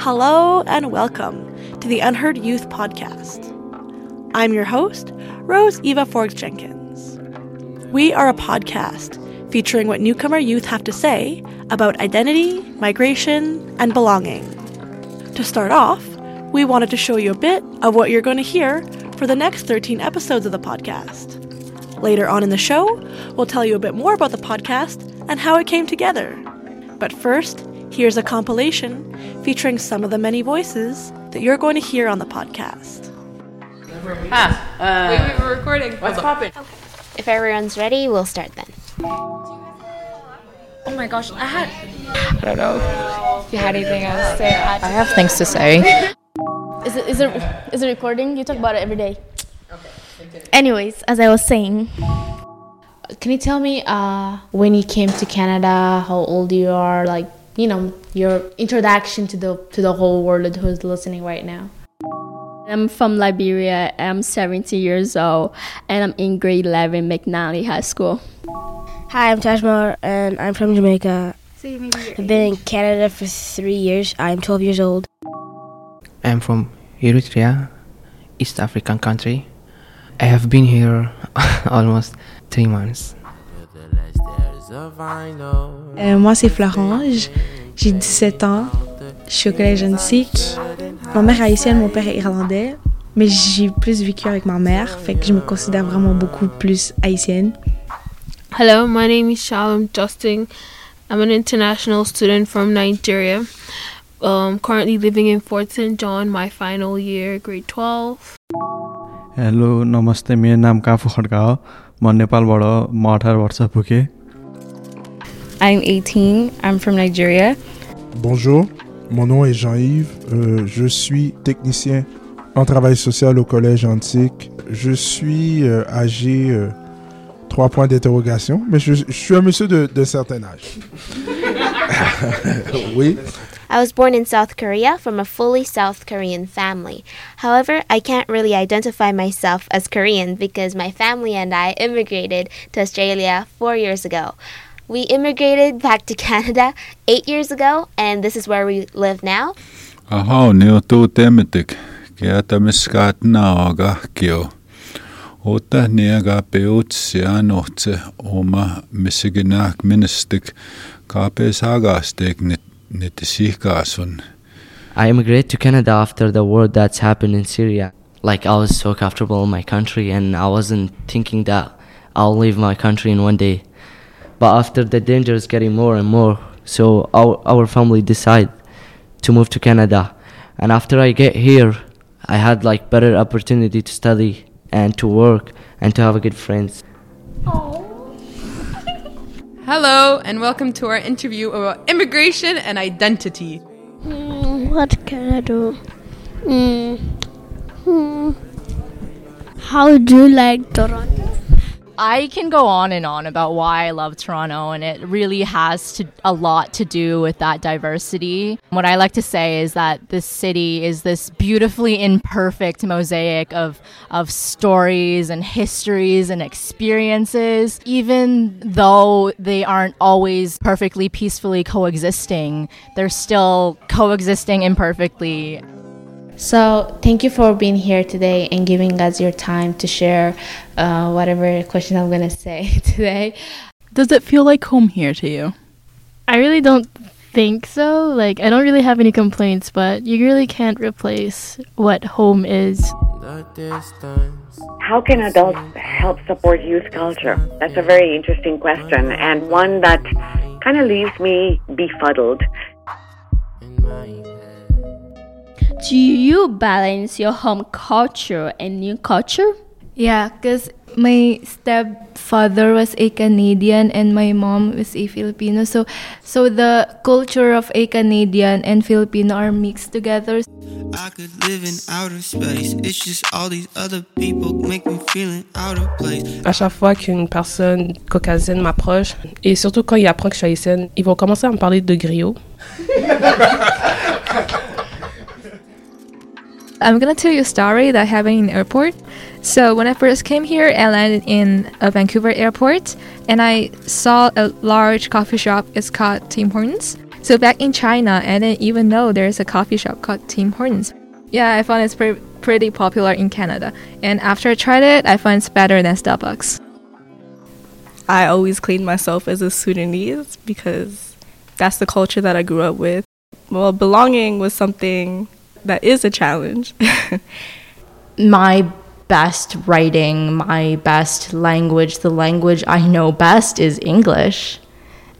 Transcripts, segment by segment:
Hello and welcome to the Unheard Youth Podcast. I'm your host, Rose Eva Forbes Jenkins. We are a podcast featuring what newcomer youth have to say about identity, migration, and belonging. To start off, we wanted to show you a bit of what you're going to hear for the next 13 episodes of the podcast. Later on in the show, we'll tell you a bit more about the podcast and how it came together. But first, here's a compilation featuring some of the many voices that you're going to hear on the podcast. Ah, uh, Wait, wait, we're recording. what's poppin'? If everyone's ready, we'll start then. Oh my gosh, I had. I don't know if you had anything else to say. I have things to say. Is it is it is it recording? You talk about it every day. Okay. Anyways, as I was saying, Can you tell me uh, when you came to Canada, how old you are, like you know your introduction to the to the whole world who's listening right now? I'm from Liberia. I'm 17 years old, and I'm in grade 11 McNally High School. Hi, I'm Tajmar, and I'm from Jamaica. I've been in Canada for three years. I'm 12 years old. I'm from Eritrea, East African country. I have been here almost three months. Euh, moi, c'est Florange. J'ai 17 ans. Je suis au collège Antique. Ma mère est haïtienne, mon père est irlandais. Mais j'ai plus vécu avec ma mère, fait que je me considère vraiment beaucoup plus haïtienne. Hello, my name is Shalom Justin. I'm an international student from Nigeria. Um, currently living in Fort St. John, my final year, grade 12. Hello नमस्ते मेरो नाम काफु खड्का हो म नेपालबाट म अठार वर्ष पुगेँ I'm 18. I'm from Nigeria. Bonjour, mon nom est Jean-Yves. Euh, je suis technicien en travail social au Collège Ahuntsic. Je suis euh, âgé, euh, trois points d'interrogation, mais je, je suis un monsieur de- d'un certain âge. oui. I was born in South Korea from a fully South Korean family. However, I can't really identify myself as Korean because my family and I immigrated to Australia four years ago. We immigrated back to Canada eight years ago, and this is where we live now. Aha, ni o tō temetik, kia ta miskaat nā aga kio. O ta ni aga pe ut si anote o misiginak ministik ka pe sagastek nit nitisihkaasun. I immigrated to Canada after the war that's happened in Syria. Like I was so comfortable in my country and I wasn't thinking that I'll leave my country in one day. But after the danger is getting more and more, so our our family decide to move to Canada. And after I get here, I had like better opportunity to study and to work and to have a good friends. Hello, and welcome to our interview about immigration and identity. Hmm, what can I do? Hmm. Hmm. How do you like Toronto? I can go on and on about why I love Toronto, and it really has to, a lot to do with that diversity. What I like to say is that this city is this beautifully imperfect mosaic of, of stories and histories and experiences, even though they aren't always perfectly peacefully coexisting, they're still coexisting imperfectly. So thank you for being here today and giving us your time to share uh, whatever question I'm gonna say today. Does it feel like home here to you? I really don't think so. Like I don't really have any complaints, but you really can't replace what home is. How can adults help support youth culture? That's a very interesting question and one that kind of leaves me befuddled. Do you balance your home culture and new culture? Yeah, because my stepfather was a Canadian and my mom was a Filipino. So, so the culture of a Canadian and Filipino are mixed together. I could live in outer space. It's just all these other people make me feeling out of place. À chaque fois qu'une personne caucasienne m'approche, et surtout quand il apprend que je suis haïtienne, ils vont commencer à me parler de griot. I'm gonna tell you a story that happened in the airport. So when I first came here, I landed in a Vancouver airport, and I saw a large coffee shop. It's called Tim Hortons. So back in China, I didn't even know there's a coffee shop called Tim Hortons. Yeah, I found it's pretty pretty popular in Canada. And after I tried it, I find it's better than Starbucks. I always clean myself as a Sudanese because that's the culture that I grew up with. Well, belonging was something that is a challenge. my best writing, my best language, the language I know best is English.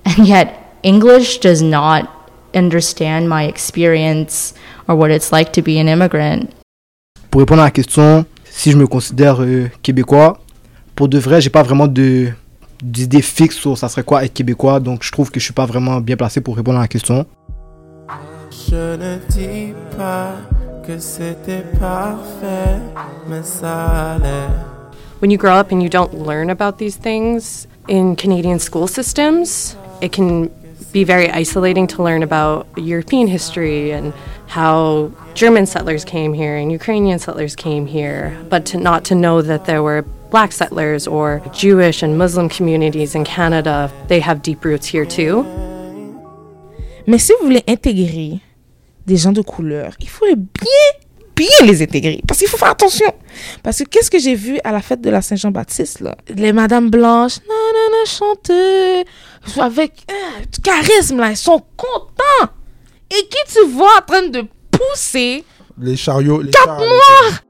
And yet, English does not understand my experience or what it's like to be an immigrant. Pour répondre à la question, si je me considère euh, québécois, pour de vrai, j'ai pas vraiment de d'idée fixe sur ça serait quoi être québécois, donc je trouve que je suis pas vraiment bien placé pour répondre à la question. Je ne dis pas que c'était parfait, mais ça allait. When you grow up and you don't learn about these things in Canadian school systems, it can be very isolating to learn about European history and how German settlers came here and Ukrainian settlers came here, but to not to know that there were black settlers or Jewish and Muslim communities in Canada, they have deep roots here too. Mais si vous voulez intégrer des gens de couleur, il faut les bien, bien les intégrer. Parce qu'il faut faire attention. Parce que qu'est-ce que j'ai vu à la fête de la Saint-Jean-Baptiste, là? Les madames blanches, non, non, non, chanteuses, avec euh, du charisme, là, ils sont contents. Et qui tu vois en train de pousser? Les chariots. Les quatre chars, noirs?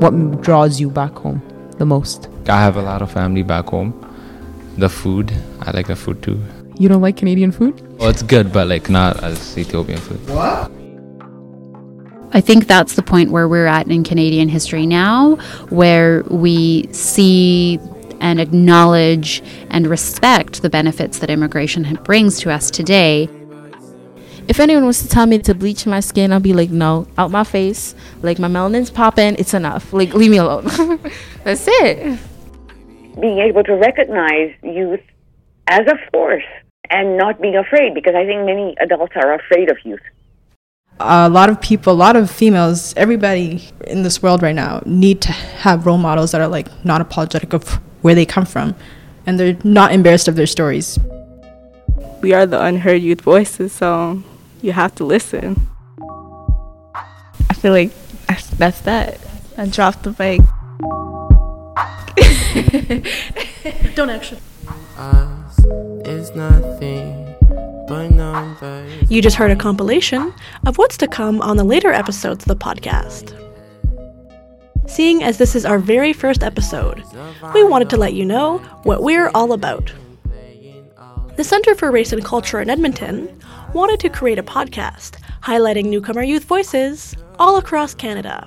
What draws you back home the most? I have a lot of family back home. The food, I like the food too. You don't like Canadian food? Well, it's good, but like not as Ethiopian food. What? I think that's the point where we're at in Canadian history now, where we see and acknowledge and respect the benefits that immigration brings to us today. If anyone was to tell me to bleach my skin, I'll be like, no, out my face. Like my melanin's popping, it's enough. Like leave me alone. That's it. Being able to recognize youth as a force and not being afraid, because I think many adults are afraid of youth. a lot of people, a lot of females, everybody in this world right now need to have role models that are like not apologetic of where they come from and they're not embarrassed of their stories. We are the unheard youth voices, so you have to listen. I feel like that's, that's that. I dropped the mic. Don't actually. Us uh, You just heard a compilation of what's to come on the later episodes of the podcast. Seeing as this is our very first episode, we wanted to let you know what we're all about. The Center for Race and Culture in Edmonton wanted to create a podcast highlighting newcomer youth voices all across Canada.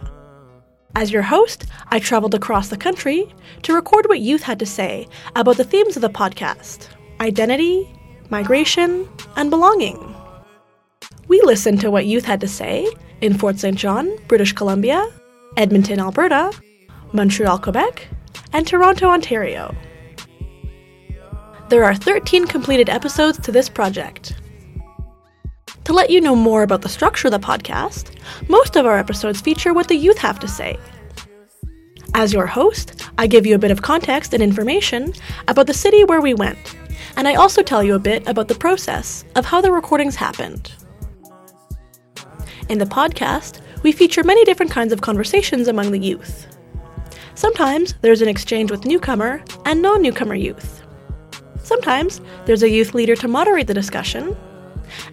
As your host, I traveled across the country to record what youth had to say about the themes of the podcast identity, migration, and belonging. We listened to what youth had to say in Fort St. John, British Columbia, Edmonton, Alberta, Montreal, Quebec, and Toronto, Ontario. There are 13 completed episodes to this project. To let you know more about the structure of the podcast, most of our episodes feature what the youth have to say. As your host, I give you a bit of context and information about the city where we went, and I also tell you a bit about the process of how the recordings happened. In the podcast, we feature many different kinds of conversations among the youth. Sometimes there's an exchange with newcomer and non newcomer youth. Sometimes there's a youth leader to moderate the discussion,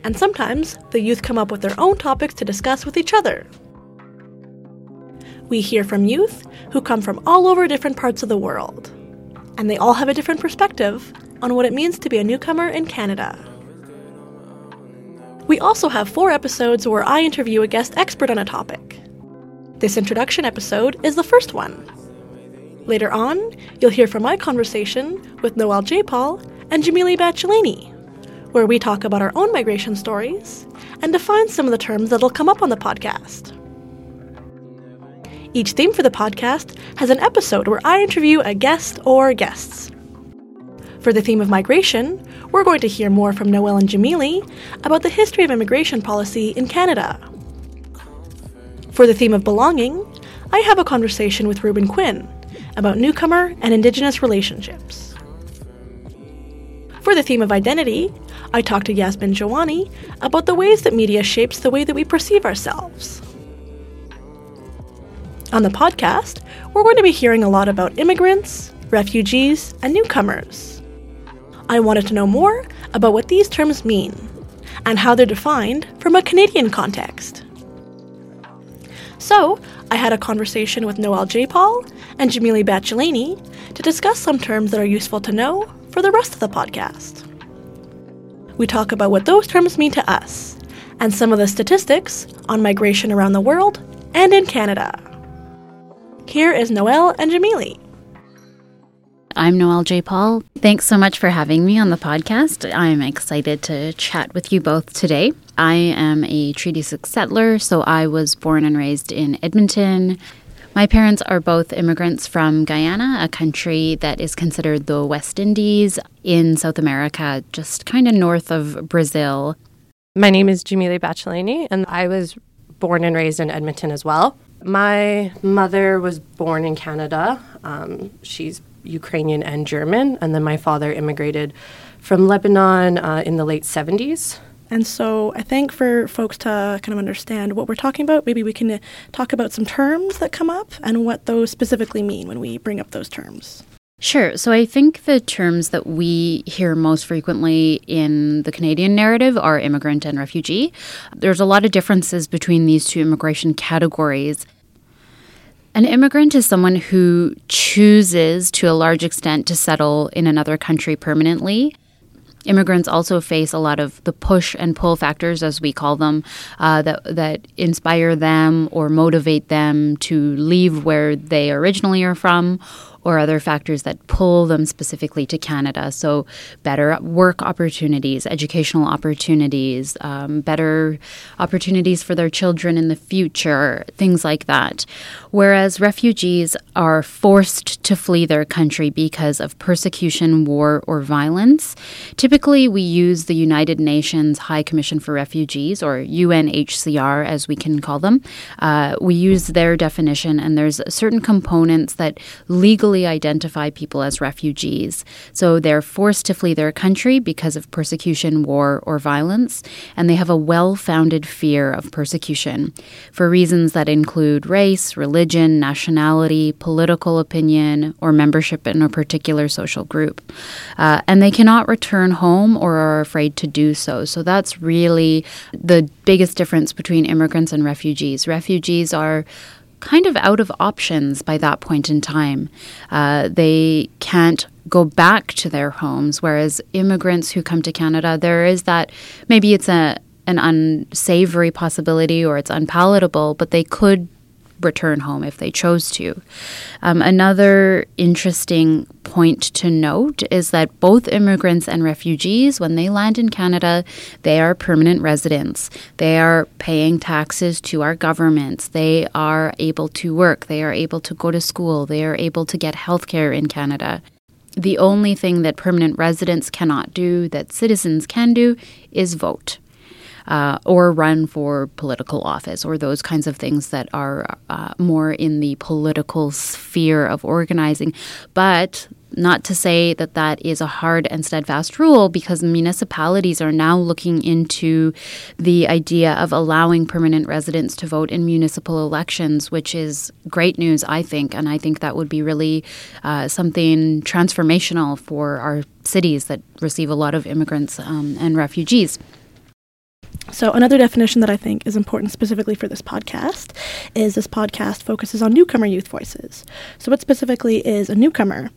and sometimes the youth come up with their own topics to discuss with each other. We hear from youth who come from all over different parts of the world, and they all have a different perspective on what it means to be a newcomer in Canada. We also have four episodes where I interview a guest expert on a topic. This introduction episode is the first one. Later on, you'll hear from my conversation with Noel J. Paul and Jamili Bachelini, where we talk about our own migration stories and define some of the terms that'll come up on the podcast. Each theme for the podcast has an episode where I interview a guest or guests. For the theme of migration, we're going to hear more from Noel and Jamili about the history of immigration policy in Canada. For the theme of belonging, I have a conversation with Reuben Quinn about newcomer and Indigenous relationships. For the theme of identity, I talked to Yasmin Jiwani about the ways that media shapes the way that we perceive ourselves. On the podcast, we're going to be hearing a lot about immigrants, refugees, and newcomers. I wanted to know more about what these terms mean and how they're defined from a Canadian context. So, I had a conversation with Noel J. Paul and Jamili Bachelani to discuss some terms that are useful to know for the rest of the podcast. We talk about what those terms mean to us and some of the statistics on migration around the world and in Canada. Here is Noel and Jamili. I'm Noel J. Paul. Thanks so much for having me on the podcast. I'm excited to chat with you both today. I am a Treaty 6 settler, so I was born and raised in Edmonton. My parents are both immigrants from Guyana, a country that is considered the West Indies in South America, just kind of north of Brazil. My name is Jamili Bachelani, and I was born and raised in Edmonton as well. My mother was born in Canada. Um, she's Ukrainian and German, and then my father immigrated from Lebanon uh, in the late 70s. And so I think for folks to kind of understand what we're talking about, maybe we can uh, talk about some terms that come up and what those specifically mean when we bring up those terms. Sure. So I think the terms that we hear most frequently in the Canadian narrative are immigrant and refugee. There's a lot of differences between these two immigration categories. An immigrant is someone who chooses to a large extent to settle in another country permanently. Immigrants also face a lot of the push and pull factors, as we call them, uh, that that inspire them or motivate them to leave where they originally are from, or other factors that pull them specifically to Canada. So, better work opportunities, educational opportunities, um, better opportunities for their children in the future, things like that. Whereas refugees are forced to flee their country because of persecution, war, or violence. Typically, we use the United Nations High Commission for Refugees, or UNHCR as we can call them. Uh, we use their definition, and there's certain components that legally identify people as refugees. So they're forced to flee their country because of persecution, war, or violence, and they have a well founded fear of persecution for reasons that include race, religion, nationality, political opinion, or membership in a particular social group. Uh, and they cannot return home or are afraid to do so. So that's really the biggest difference between immigrants and refugees. Refugees are kind of out of options by that point in time. Uh, they can't go back to their homes, whereas immigrants who come to Canada, there is that maybe it's a an unsavory possibility or it's unpalatable, but they could return home if they chose to. Um, another interesting point to note is that both immigrants and refugees, when they land in Canada, they are permanent residents. They are paying taxes to our governments. They are able to work. They are able to go to school. They are able to get health care in Canada. The only thing that permanent residents cannot do, that citizens can do, is vote uh, or run for political office or those kinds of things that are uh, more in the political sphere of organizing. But not to say that that is a hard and steadfast rule because municipalities are now looking into the idea of allowing permanent residents to vote in municipal elections, which is great news, I think. And I think that would be really uh, something transformational for our cities that receive a lot of immigrants um, and refugees. So, another definition that I think is important specifically for this podcast is this podcast focuses on newcomer youth voices. So, what specifically is a newcomer?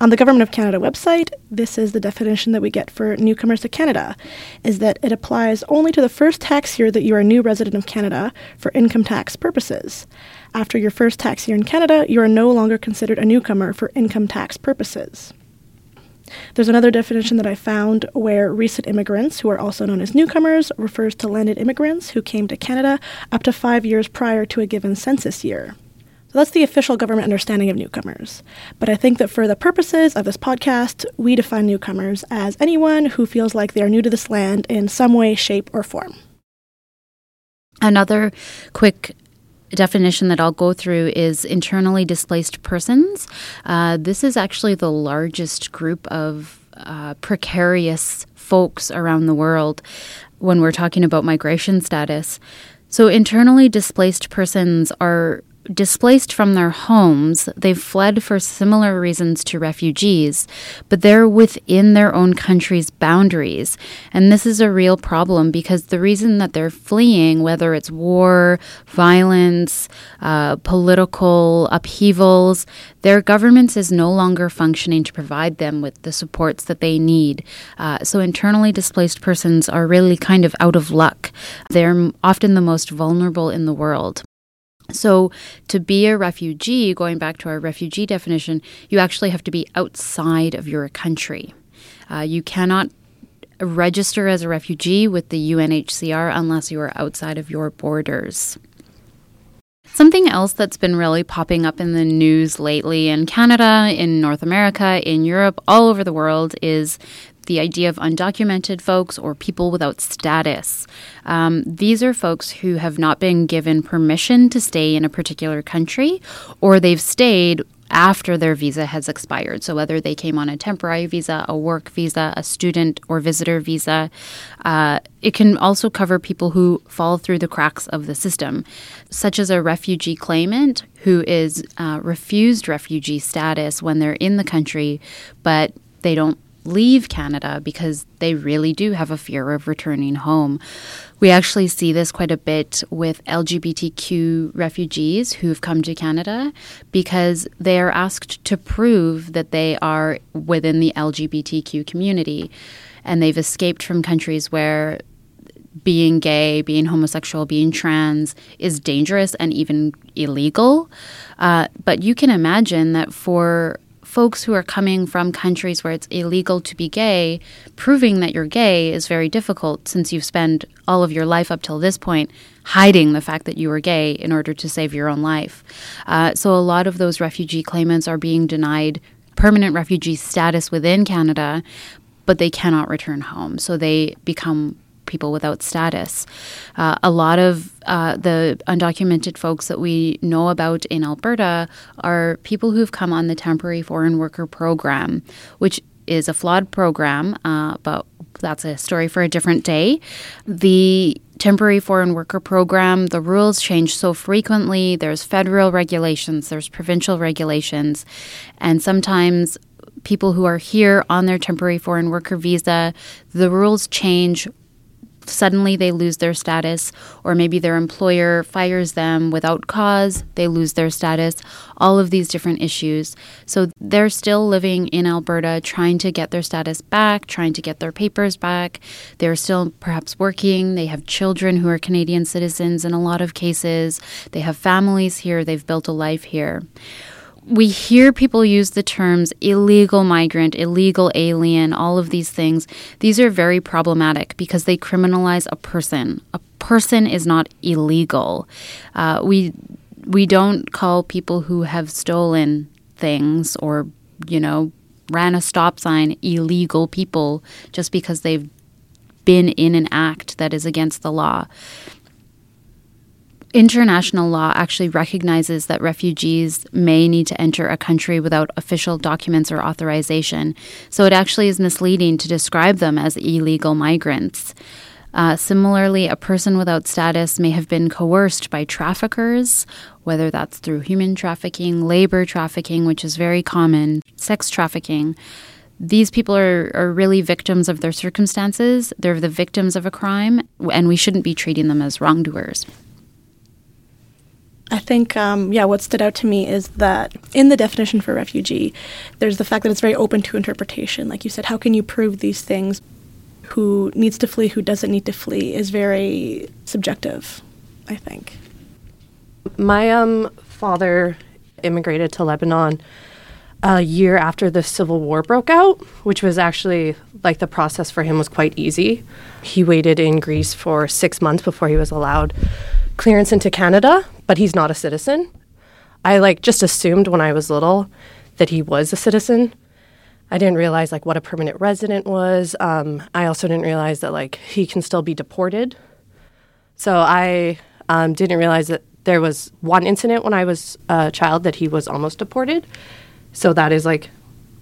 On the Government of Canada website, this is the definition that we get for newcomers to Canada is that it applies only to the first tax year that you are a new resident of Canada for income tax purposes. After your first tax year in Canada, you are no longer considered a newcomer for income tax purposes. There's another definition that I found where recent immigrants, who are also known as newcomers, refers to landed immigrants who came to Canada up to five years prior to a given census year. So that's the official government understanding of newcomers. But I think that for the purposes of this podcast, we define newcomers as anyone who feels like they are new to this land in some way, shape, or form. Another quick definition that I'll go through is internally displaced persons. Uh, this is actually the largest group of uh, precarious folks around the world when we're talking about migration status. So, internally displaced persons are displaced from their homes. They've fled for similar reasons to refugees, but they're within their own country's boundaries. And this is a real problem because the reason that they're fleeing, whether it's war, violence, uh, political upheavals, their governments is no longer functioning to provide them with the supports that they need. Uh, so internally displaced persons are really kind of out of luck. They're often the most vulnerable in the world. So, to be a refugee, going back to our refugee definition, you actually have to be outside of your country. Uh, you cannot register as a refugee with the UNHCR unless you are outside of your borders. Something else that's been really popping up in the news lately in Canada, in North America, in Europe, all over the world is the idea of undocumented folks or people without status. Um, these are folks who have not been given permission to stay in a particular country or they've stayed after their visa has expired. So, whether they came on a temporary visa, a work visa, a student or visitor visa, uh, it can also cover people who fall through the cracks of the system, such as a refugee claimant who is uh, refused refugee status when they're in the country, but they don't leave Canada because they really do have a fear of returning home. We actually see this quite a bit with LGBTQ refugees who've come to Canada because they are asked to prove that they are within the LGBTQ community and they've escaped from countries where being gay, being homosexual, being trans is dangerous and even illegal. Uh, but you can imagine that for folks who are coming from countries where it's illegal to be gay, proving that you're gay is very difficult since you've spent all of your life up till this point hiding the fact that you were gay in order to save your own life. Uh, so a lot of those refugee claimants are being denied permanent refugee status within Canada, but they cannot return home. So they become people without status. Uh, a lot of uh, the undocumented folks that we know about in Alberta are people who've come on the temporary foreign worker program, which is a flawed program, uh, but that's a story for a different day. The temporary foreign worker program, the rules change so frequently. There's federal regulations, there's provincial regulations, and sometimes people who are here on their temporary foreign worker visa, the rules change suddenly they lose their status, or maybe their employer fires them without cause, they lose their status, all of these different issues. So they're still living in Alberta, trying to get their status back, trying to get their papers back. They're still perhaps working, they have children who are Canadian citizens in a lot of cases, they have families here, they've built a life here we hear people use the terms illegal migrant, illegal alien, all of these things. These are very problematic because they criminalize a person. A person is not illegal. Uh, we we don't call people who have stolen things or you know ran a stop sign illegal people just because they've been in an act that is against the law international law actually recognizes that refugees may need to enter a country without official documents or authorization. So it actually is misleading to describe them as illegal migrants. Uh, similarly, a person without status may have been coerced by traffickers, whether that's through human trafficking, labor trafficking, which is very common, sex trafficking. These people are, are really victims of their circumstances. They're the victims of a crime, and we shouldn't be treating them as wrongdoers. I think, um, yeah, what stood out to me is that in the definition for refugee, there's the fact that it's very open to interpretation. Like you said, how can you prove these things? Who needs to flee, who doesn't need to flee, is very subjective, I think. My um, father immigrated to Lebanon a year after the civil war broke out, which was actually like the process for him was quite easy. He waited in Greece for six months before he was allowed clearance into Canada, but he's not a citizen. I like just assumed when I was little that he was a citizen. I didn't realize like what a permanent resident was. Um, I also didn't realize that like he can still be deported. So I um, didn't realize that there was one incident when I was a child that he was almost deported. So that is like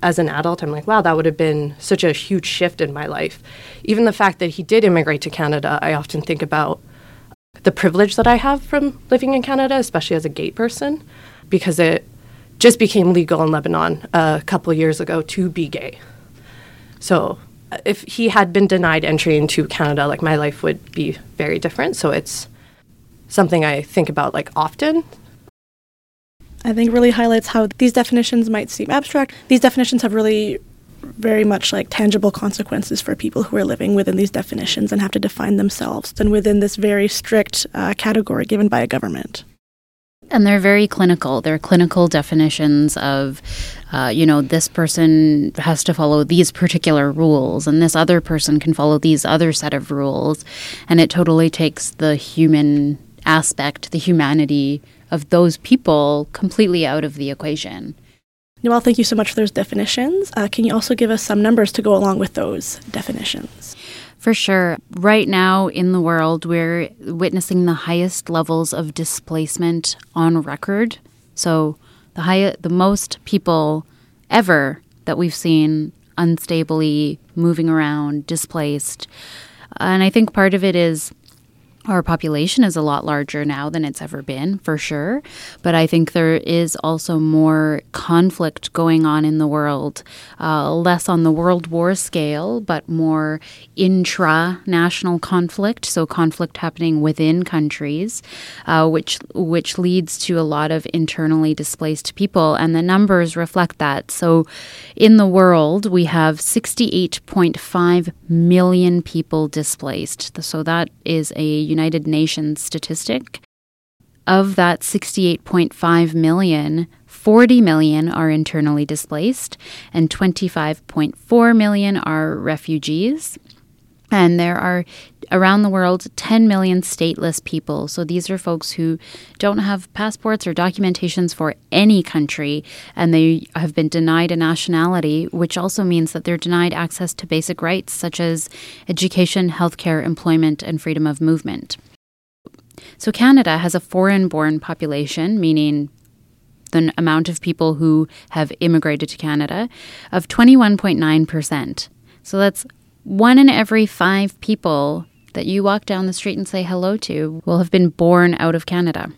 as an adult, I'm like, wow, that would have been such a huge shift in my life. Even the fact that he did immigrate to Canada, I often think about the privilege that I have from living in Canada, especially as a gay person, because it just became legal in Lebanon a couple years ago to be gay. So uh, if he had been denied entry into Canada, like my life would be very different. So it's something I think about like often. I think really highlights how these definitions might seem abstract. These definitions have really very much like tangible consequences for people who are living within these definitions and have to define themselves and within this very strict uh, category given by a government. And they're very clinical. They're clinical definitions of, uh, you know, this person has to follow these particular rules, and this other person can follow these other set of rules. And it totally takes the human aspect, the humanity of those people completely out of the equation. Noel, thank you so much for those definitions. Uh, can you also give us some numbers to go along with those definitions? For sure. Right now in the world, we're witnessing the highest levels of displacement on record. So, the high, the most people ever that we've seen unstably moving around, displaced. And I think part of it is our population is a lot larger now than it's ever been, for sure. But I think there is also more conflict going on in the world, uh, less on the World War scale, but more intra national conflict. So, conflict happening within countries, uh, which, which leads to a lot of internally displaced people. And the numbers reflect that. So, in the world, we have 68.5 million people displaced. So, that is a United Nations statistic. Of that 68.5 million, 40 million are internally displaced and 25.4 million are refugees. And there are around the world 10 million stateless people. So these are folks who don't have passports or documentations for any country, and they have been denied a nationality, which also means that they're denied access to basic rights such as education, healthcare, employment, and freedom of movement. So Canada has a foreign born population, meaning the amount of people who have immigrated to Canada, of 21.9%. So that's one in every five people that you walk down the street and say hello to will have been born out of Canada.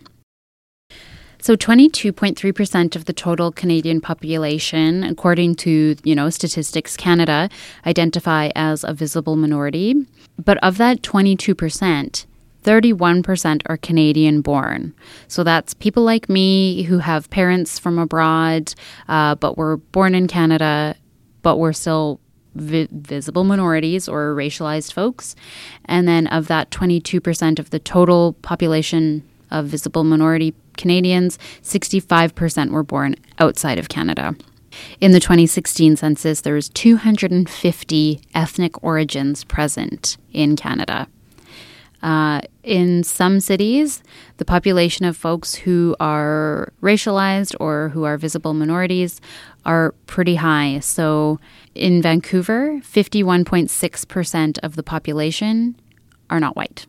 So 22.3% of the total Canadian population, according to, you know, Statistics Canada, identify as a visible minority. But of that 22%, 31% are Canadian born. So that's people like me who have parents from abroad, uh, but were born in Canada, but we're still vi- visible minorities or racialized folks. And then of that 22% of the total population of visible minority Canadians, 65% were born outside of Canada. In the 2016 census, there was 250 ethnic origins present in Canada. Uh, in some cities, the population of folks who are racialized or who are visible minorities are pretty high. So in Vancouver, 51.6% of the population are not white.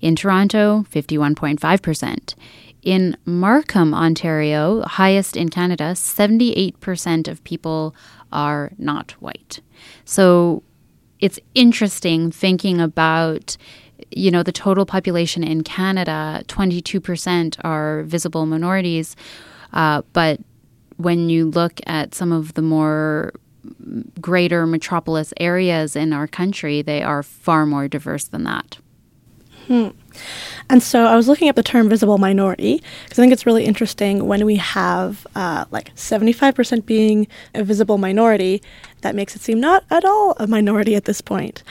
In Toronto, 51.5%. In Markham, Ontario, highest in Canada, 78% of people are not white. So it's interesting thinking about you know, the total population in Canada, 22% are visible minorities. Uh, but when you look at some of the more greater metropolis areas in our country, they are far more diverse than that. Hmm. And so I was looking at the term visible minority because I think it's really interesting when we have uh, like 75% being a visible minority, that makes it seem not at all a minority at this point.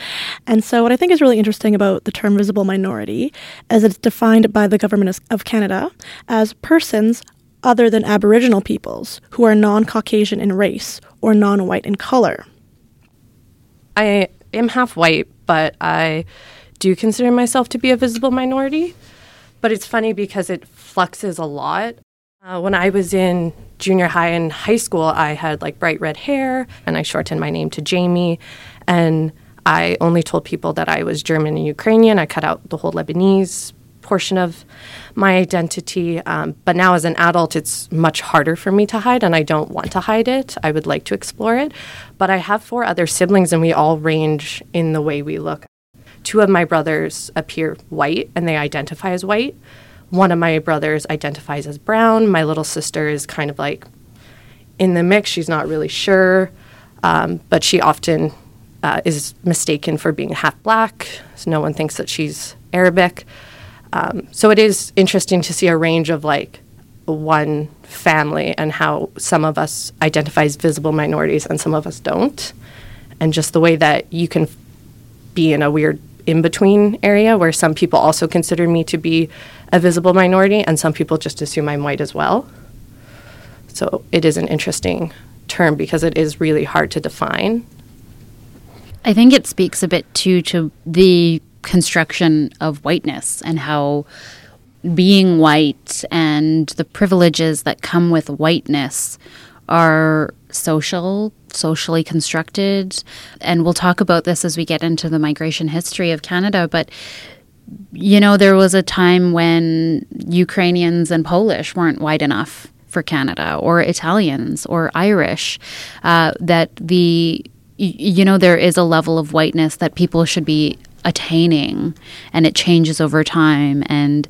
And so what I think is really interesting about the term visible minority is it's defined by the government of Canada as persons other than Aboriginal peoples who are non Caucasian in race or non white in color. I am half white, but I do consider myself to be a visible minority. But it's funny because it fluxes a lot. Uh, when I was in junior high and high school, I had like bright red hair and I shortened my name to Jamie. And I only told people that I was German and Ukrainian. I cut out the whole Lebanese portion of my identity. Um, but now, as an adult, it's much harder for me to hide, and I don't want to hide it. I would like to explore it. But I have four other siblings, and we all range in the way we look. Two of my brothers appear white, and they identify as white. One of my brothers identifies as brown. My little sister is kind of like in the mix. She's not really sure, um, but she often uh, is mistaken for being half black. So no one thinks that she's Arabic. Um, so it is interesting to see a range of like one family and how some of us identify as visible minorities and some of us don't. And just the way that you can be in a weird in between area where some people also consider me to be a visible minority and some people just assume I'm white as well. So it is an interesting term because it is really hard to define. I think it speaks a bit too to the construction of whiteness and how being white and the privileges that come with whiteness are social, socially constructed. And we'll talk about this as we get into the migration history of Canada. But, you know, there was a time when Ukrainians and Polish weren't white enough for Canada, or Italians, or Irish, uh, that the you know there is a level of whiteness that people should be attaining and it changes over time and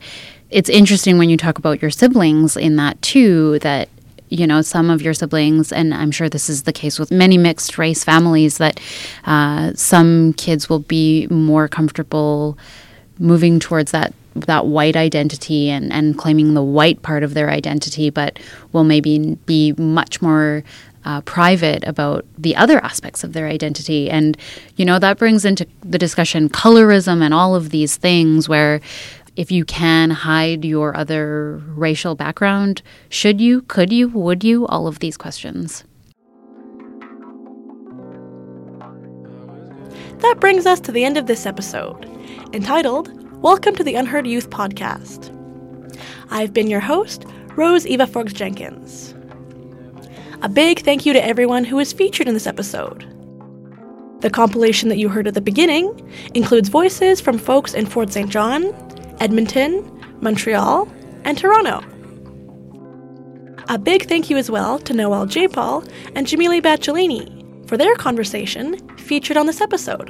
it's interesting when you talk about your siblings in that too that you know some of your siblings and i'm sure this is the case with many mixed race families that uh, some kids will be more comfortable moving towards that that white identity and, and claiming the white part of their identity, but will maybe be much more uh, private about the other aspects of their identity. And, you know, that brings into the discussion colorism and all of these things where if you can hide your other racial background, should you, could you, would you? All of these questions. That brings us to the end of this episode, entitled Welcome to the Unheard Youth Podcast. I've been your host, Rose Eva Forbes Jenkins. A big thank you to everyone who was featured in this episode. The compilation that you heard at the beginning includes voices from folks in Fort St. John, Edmonton, Montreal, and Toronto. A big thank you as well to Noel J. Paul and Jamili Bachelini for their conversation featured on this episode.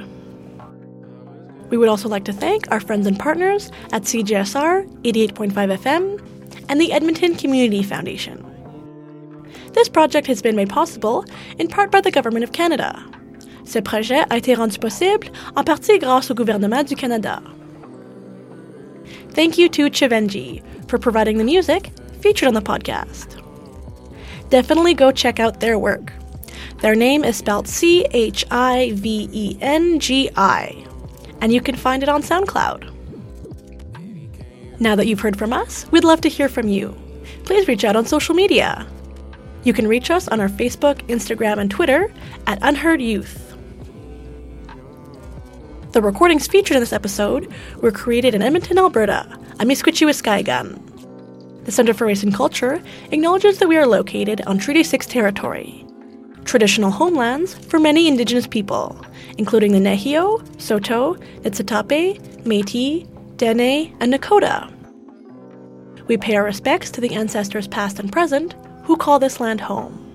We would also like to thank our friends and partners at CJSR 88.5 FM and the Edmonton Community Foundation. This project has been made possible in part by the Government of Canada. Ce projet a été rendu possible en partie grâce au gouvernement du Canada. Thank you to Chivengi for providing the music featured on the podcast. Definitely go check out their work. Their name is spelled C H I V E N G I and you can find it on SoundCloud. Now that you've heard from us, we'd love to hear from you. Please reach out on social media. You can reach us on our Facebook, Instagram, and Twitter at Unheard Youth. The recordings featured in this episode were created in Edmonton, Alberta, I'm Amiskwacîwâskahikan. The Center for Race and Culture acknowledges that we are located on Treaty 6 territory, traditional homelands for many Indigenous people, including the Nehiyaw, Saulteaux, Niitsitapi, Métis, Dene, and Nakota. We pay our respects to the ancestors past and present who call this land home.